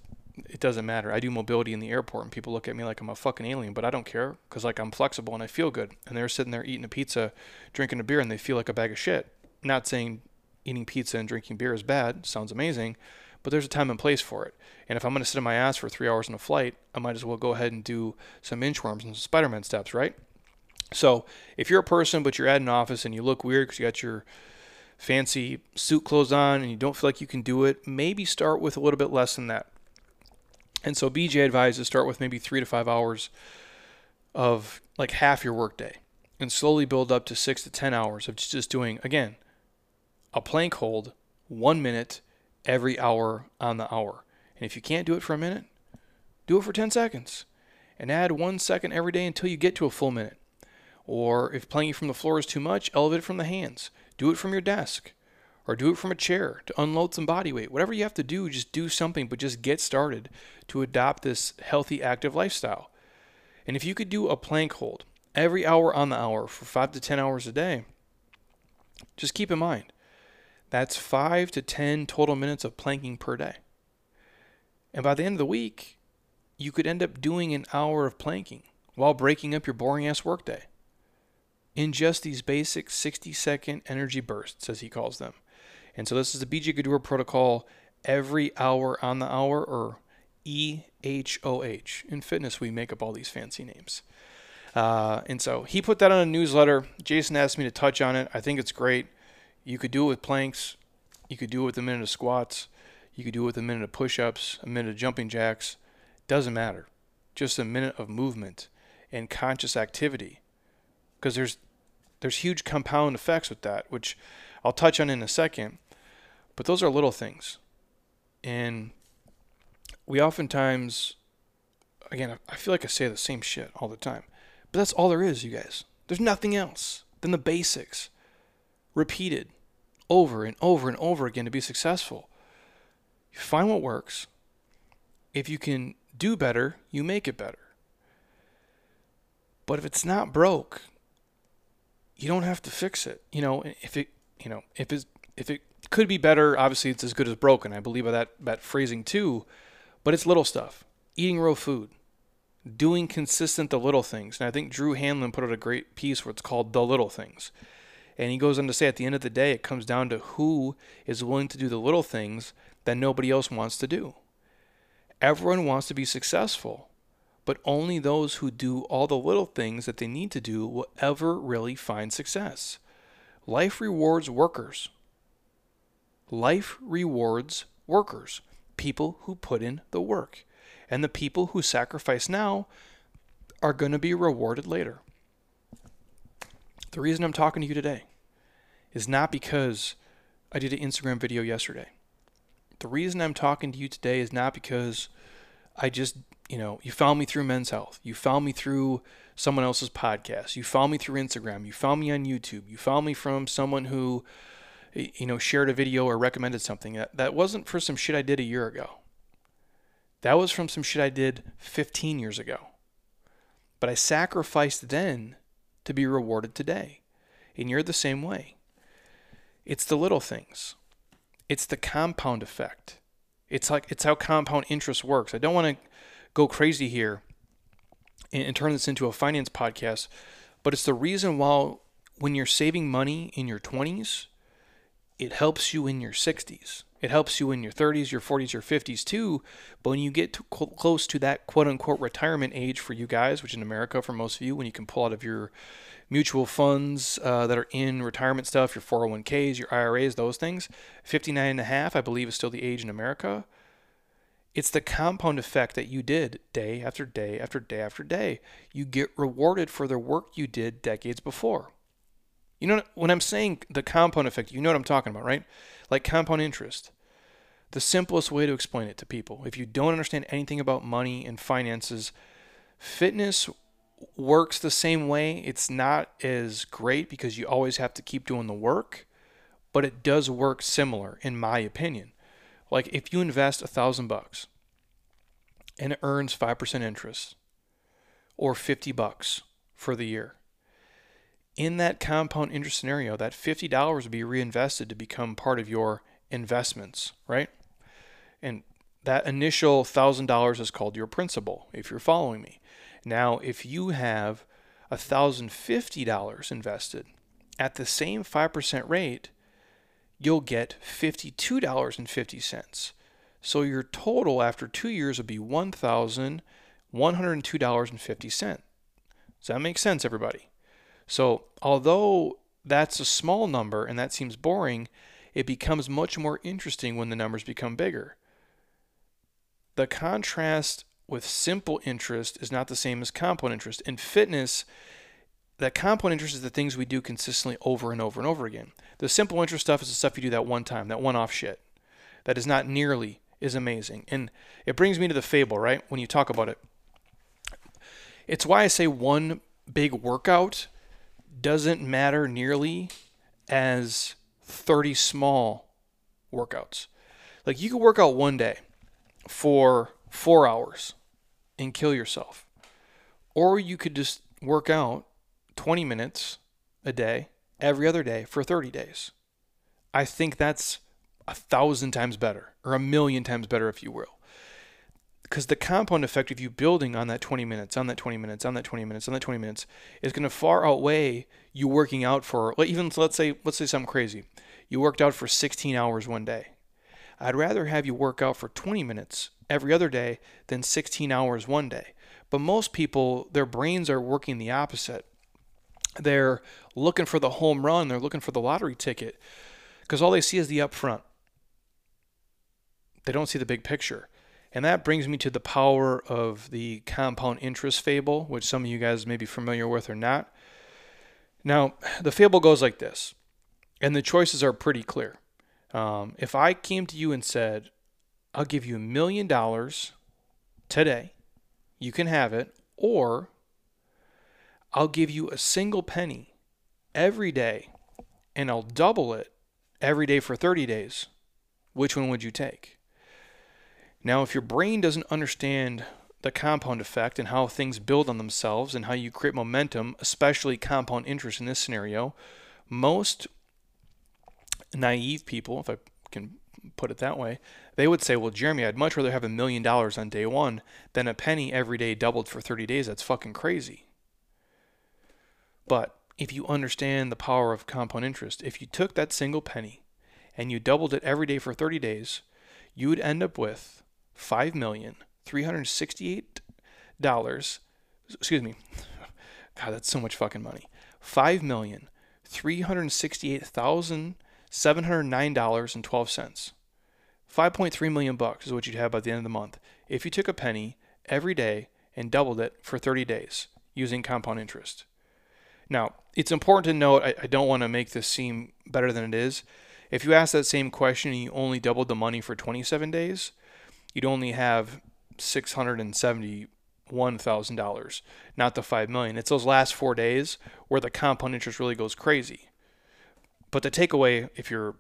it doesn't matter. I do mobility in the airport and people look at me like I'm a fucking alien, but I don't care because like I'm flexible and I feel good. And they're sitting there eating a pizza, drinking a beer, and they feel like a bag of shit. Not saying eating pizza and drinking beer is bad. Sounds amazing, but there's a time and place for it. And if I'm going to sit on my ass for three hours on a flight, I might as well go ahead and do some inchworms and some Spider-Man steps, right? So if you're a person but you're at an office and you look weird because you got your fancy suit clothes on and you don't feel like you can do it, maybe start with a little bit less than that. And so BJ advises start with maybe three to five hours of like half your workday and slowly build up to six to 10 hours of just doing, again, a plank hold, one minute every hour on the hour. And if you can't do it for a minute, do it for 10 seconds. and add one second every day until you get to a full minute. Or if planking from the floor is too much, elevate it from the hands. Do it from your desk or do it from a chair to unload some body weight. Whatever you have to do, just do something, but just get started to adopt this healthy, active lifestyle. And if you could do a plank hold every hour on the hour for five to 10 hours a day, just keep in mind that's five to 10 total minutes of planking per day. And by the end of the week, you could end up doing an hour of planking while breaking up your boring ass workday in just these basic 60 second energy bursts, as he calls them. And so this is the BJ Gaddour protocol every hour on the hour, or EHOH. In fitness, we make up all these fancy names. Uh, and so he put that on a newsletter. Jason asked me to touch on it. I think it's great. You could do it with planks. You could do it with a minute of squats. You could do it with a minute of push ups, a minute of jumping jacks. Doesn't matter. Just a minute of movement and conscious activity. Because there's there's huge compound effects with that, which I'll touch on in a second. But those are little things. And we oftentimes, again, I feel like I say the same shit all the time. But that's all there is, you guys. There's nothing else than the basics repeated over and over and over again to be successful. You find what works. If you can do better, you make it better. But if it's not broke, you don't have to fix it. You know, if it, you know, if it, if it could be better, obviously it's as good as broken. I believe that that phrasing too, but it's little stuff. Eating real food, doing consistent the little things. And I think Drew Hanlen put out a great piece where it's called The Little Things. And he goes on to say at the end of the day, it comes down to who is willing to do the little things that nobody else wants to do. Everyone wants to be successful, but only those who do all the little things that they need to do will ever really find success. Life rewards workers. Life rewards workers, people who put in the work. And the people who sacrifice now are going to be rewarded later. The reason I'm talking to you today is not because I did an Instagram video yesterday. The reason I'm talking to you today is not because I just, you know, you found me through Men's Health. You found me through someone else's podcast. You found me through Instagram. You found me on YouTube. You found me from someone who you know, shared a video or recommended something. That, that wasn't for some shit I did a year ago. That was from some shit I did 15 years ago. But I sacrificed then to be rewarded today. And you're the same way. It's the little things. It's the compound effect. It's like it's how compound interest works. I don't want to go crazy here and, and turn this into a finance podcast, but it's the reason why when you're saving money in your 20s, it helps you in your 60s. It helps you in your 30s, your 40s, your 50s too. But when you get to close to that quote unquote retirement age for you guys, which in America for most of you, when you can pull out of your mutual funds uh, that are in retirement stuff, your 401ks, your IRAs, those things, 59 and a half, I believe, is still the age in America. It's the compound effect that you did day after day after day after day. You get rewarded for the work you did decades before. You know, when I'm saying the compound effect, you know what I'm talking about, right? Like compound interest. The simplest way to explain it to people, if you don't understand anything about money and finances, fitness works the same way. It's not as great because you always have to keep doing the work, but it does work similar, in my opinion. Like if you invest a thousand bucks and it earns 5% interest or 50 bucks for the year in that compound interest scenario, that $50 would be reinvested to become part of your investments, right? And that initial $1,000 is called your principal, if you're following me. Now, if you have $1,050 invested at the same 5% rate, you'll get $52.50. So your total after two years would be $1,102.50. Does that make sense, everybody? So, although that's a small number and that seems boring, it becomes much more interesting when the numbers become bigger. The contrast with simple interest is not the same as compound interest. In fitness, that compound interest is the things we do consistently over and over and over again. The simple interest stuff is the stuff you do that one time, that one off shit. That is not nearly as amazing. And it brings me to the fable, right? When you talk about it. It's why I say one big workout doesn't matter nearly as 30 small workouts. Like you could work out one day for four hours and kill yourself. Or you could just work out 20 minutes a day, every other day for 30 days. I think that's a thousand times better, or a million times better, if you will. Because the compound effect of you building on that 20 minutes, on that 20 minutes, on that 20 minutes, on that 20 minutes is going to far outweigh you working out for, even let's say, let's say something crazy. You worked out for 16 hours one day. I'd rather have you work out for 20 minutes every other day than 16 hours one day. But most people, their brains are working the opposite. They're looking for the home run, they're looking for the lottery ticket because all they see is the upfront. They don't see the big picture. And that brings me to the power of the compound interest fable, which some of you guys may be familiar with or not. Now, the fable goes like this, and the choices are pretty clear. Um, if I came to you and said, I'll give you a million dollars today, you can have it, or I'll give you a single penny every day and I'll double it every day for 30 days, which one would you take? Now, if your brain doesn't understand the compound effect and how things build on themselves and how you create momentum, especially compound interest in this scenario, most naive people, if I can put it that way, they would say, Well, Jeremy, I'd much rather have a million dollars on day one than a penny every day doubled for 30 days. That's fucking crazy. But if you understand the power of compound interest, if you took that single penny and you doubled it every day for 30 days, you would end up with $5,368. Excuse me. God, that's so much fucking money. $5,368,709.12. 5.3 million bucks is what you'd have by the end of the month if you took a penny every day and doubled it for 30 days using compound interest. Now, it's important to note, I, I don't want to make this seem better than it is. If you ask that same question and you only doubled the money for 27 days, you'd only have $671,000, not the 5 million. It's those last 4 days where the compound interest really goes crazy. But the takeaway if you're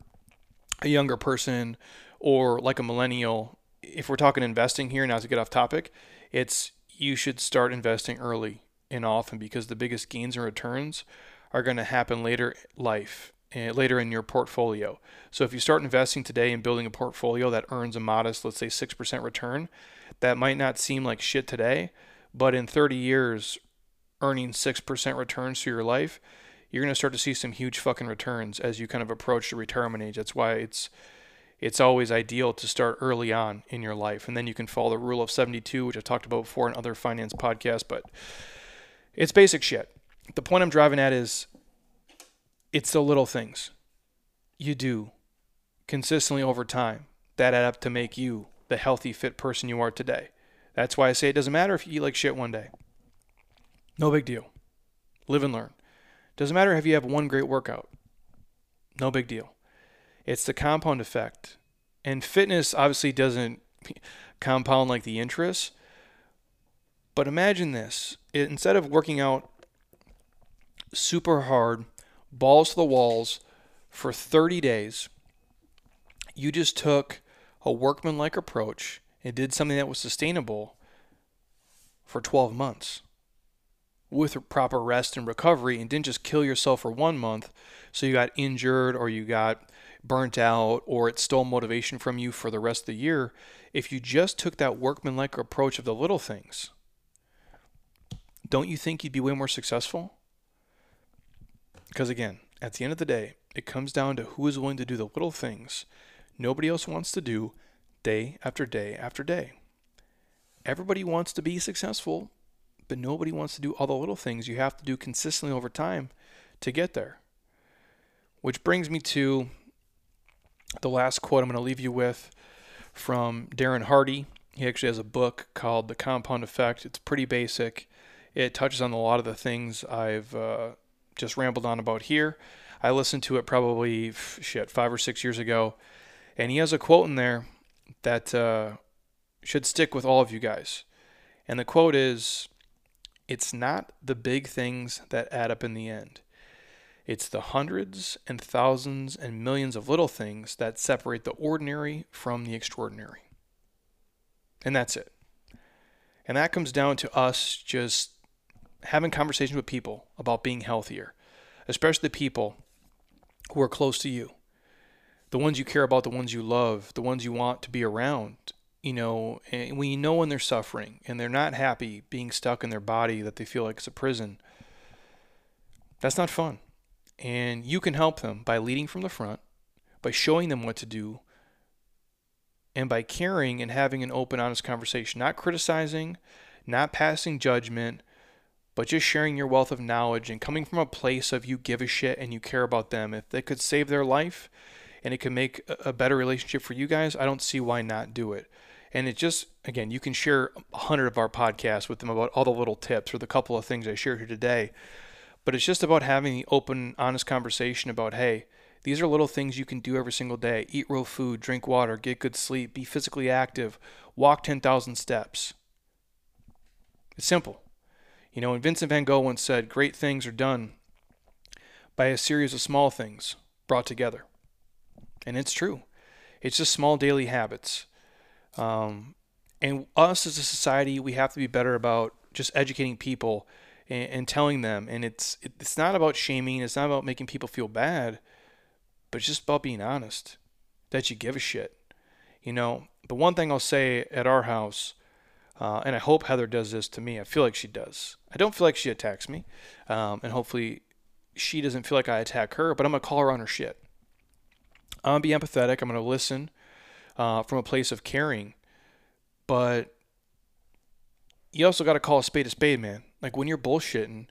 a younger person or like a millennial, if we're talking investing here, now to get off topic, it's you should start investing early and often because the biggest gains and returns are going to happen later life uh, later in your portfolio. So if you start investing today and building a portfolio that earns a modest, let's say 6% return, that might not seem like shit today, but in 30 years earning 6% returns to your life, you're going to start to see some huge fucking returns as you kind of approach the retirement age. That's why it's it's always ideal to start early on in your life and then you can follow the rule of 72, which I've talked about before in other finance podcasts, but it's basic shit. The point I'm driving at is it's the little things you do consistently over time that add up to make you the healthy, fit person you are today. That's why I say it doesn't matter if you eat like shit one day. No big deal. Live and learn. Doesn't matter if you have one great workout. No big deal. It's the compound effect. And fitness obviously doesn't compound like the interest, but imagine this instead of working out super hard, balls to the walls for 30 days, you just took a workmanlike approach and did something that was sustainable for 12 months with proper rest and recovery and didn't just kill yourself for one month so you got injured or you got burnt out or it stole motivation from you for the rest of the year. If you just took that workmanlike approach of the little things, don't you think you'd be way more successful? Because again, at the end of the day, it comes down to who is willing to do the little things nobody else wants to do day after day after day. Everybody wants to be successful, but nobody wants to do all the little things you have to do consistently over time to get there. Which brings me to the last quote I'm going to leave you with from Darren Hardy. He actually has a book called The Compound Effect. It's pretty basic. It touches on a lot of the things I've uh, just rambled on about here. I listened to it probably shit five or six years ago, and he has a quote in there that uh, should stick with all of you guys. And the quote is, it's not the big things that add up in the end. It's the hundreds and thousands and millions of little things that separate the ordinary from the extraordinary. And that's it. And that comes down to us just having conversations with people about being healthier, especially the people who are close to you, the ones you care about, the ones you love, the ones you want to be around. You know, and when you know when they're suffering and they're not happy being stuck in their body that they feel like it's a prison, that's not fun. And you can help them by leading from the front, by showing them what to do, and by caring and having an open, honest conversation, not criticizing, not passing judgment, but just sharing your wealth of knowledge and coming from a place of you give a shit and you care about them. If they could save their life and it could make a better relationship for you guys, I don't see why not do it. And it just, again, you can share a hundred of our podcasts with them about all the little tips or the couple of things I shared here today. But it's just about having the open, honest conversation about, hey, these are little things you can do every single day. Eat real food, drink water, get good sleep, be physically active, walk 10,000 steps. It's simple. You know, and Vincent van Gogh once said, great things are done by a series of small things brought together. And it's true. It's just small daily habits. Um, and us as a society, we have to be better about just educating people and, and telling them. And it's it's not about shaming. It's not about making people feel bad, but it's just about being honest. That you give a shit. You know, the one thing I'll say at our house uh, and I hope Heather does this to me. I feel like she does. I don't feel like she attacks me, um, and hopefully she doesn't feel like I attack her. But I'm gonna call her on her shit. I'm gonna be empathetic. I'm gonna listen uh, from a place of caring, but you also got to call a spade a spade, man. Like when you're bullshitting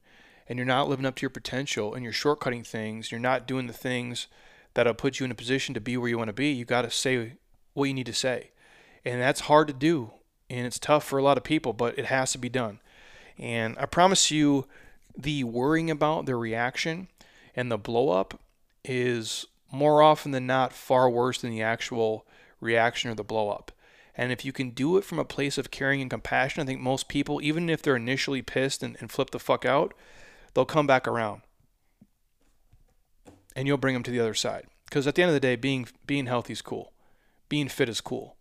and you're not living up to your potential and you're shortcutting things, you're not doing the things that'll put you in a position to be where you want to be. You got to say what you need to say, and that's hard to do and it's tough for a lot of people, but it has to be done. And I promise you, the worrying about the reaction and the blow up is more often than not far worse than the actual reaction or the blow up. And if you can do it from a place of caring and compassion, I think most people, even if they're initially pissed and, and flip the fuck out, they'll come back around. And you'll bring them to the other side. Because at the end of the day, being being healthy is cool. Being fit is cool.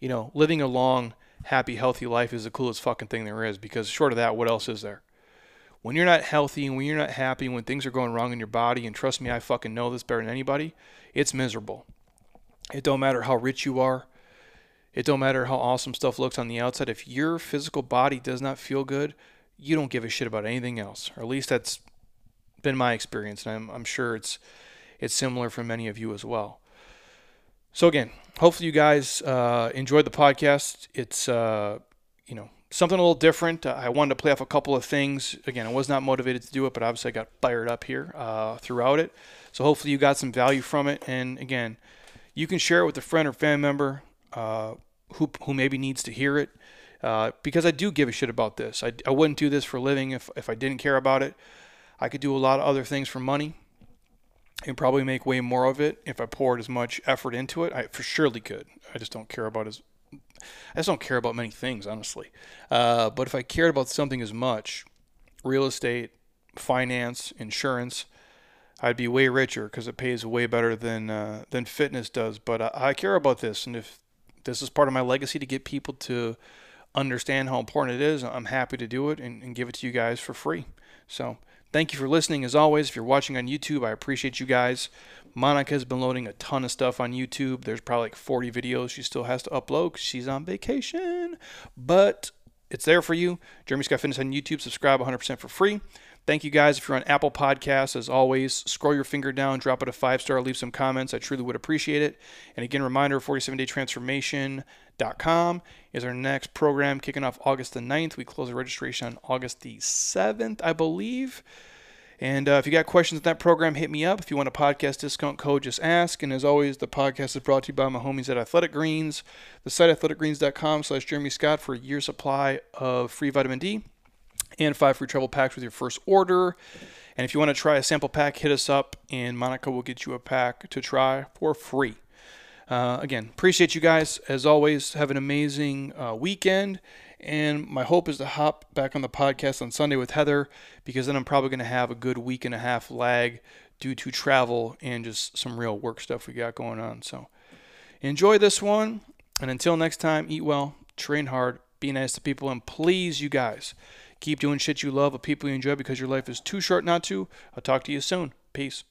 You know, living a long happy, healthy life is the coolest fucking thing there is because short of that, what else is there? When you're not healthy and when you're not happy, when things are going wrong in your body, and trust me, I fucking know this better than anybody, it's miserable. It don't matter how rich you are. It don't matter how awesome stuff looks on the outside. If your physical body does not feel good, you don't give a shit about anything else. Or at least that's been my experience, and I'm, I'm sure it's it's similar for many of you as well. So again, hopefully you guys uh, enjoyed the podcast. It's uh, you know something a little different. I wanted to play off a couple of things. Again, I was not motivated to do it, but obviously I got fired up here uh, throughout it. So hopefully you got some value from it. And again, you can share it with a friend or family member uh, who who maybe needs to hear it. Uh, because I do give a shit about this. I, I wouldn't do this for a living if, if I didn't care about it. I could do a lot of other things for money and probably make way more of it if I poured as much effort into it. I for surely could. I just don't care about as I just don't care about many things, honestly. Uh, but if I cared about something as much, real estate, finance, insurance, I'd be way richer because it pays way better than uh, than fitness does. But I, I care about this, and if this is part of my legacy to get people to understand how important it is, I'm happy to do it and, and give it to you guys for free. So Thank you for listening. As always, if you're watching on YouTube, I appreciate you guys. Monica has been loading a ton of stuff on YouTube. There's probably like 40 videos she still has to upload she's on vacation. But it's there for you. Jeremy Scott Fitness on YouTube. Subscribe 100% for free. Thank you guys. If you're on Apple Podcasts, as always, scroll your finger down, drop it a five star, leave some comments. I truly would appreciate it. And again, reminder 47 day transformation.com is our next program kicking off August the 9th. We close the registration on August the 7th, I believe. And uh, if you got questions on that program, hit me up. If you want a podcast discount code, just ask. And as always, the podcast is brought to you by my homies at Athletic Greens. The site athleticgreens.com slash Jeremy Scott for a year supply of free vitamin D and five free travel packs with your first order. And if you want to try a sample pack, hit us up, and Monica will get you a pack to try for free. Uh, again, appreciate you guys. As always, have an amazing uh, weekend, And my hope is to hop back on the podcast on Sunday with Heather because then I'm probably going to have a good week and a half lag due to travel and just some real work stuff we got going on. So enjoy this one. And until next time, eat well, train hard, be nice to people, and please, you guys, keep doing shit you love with people you enjoy because your life is too short not to. I'll talk to you soon. Peace.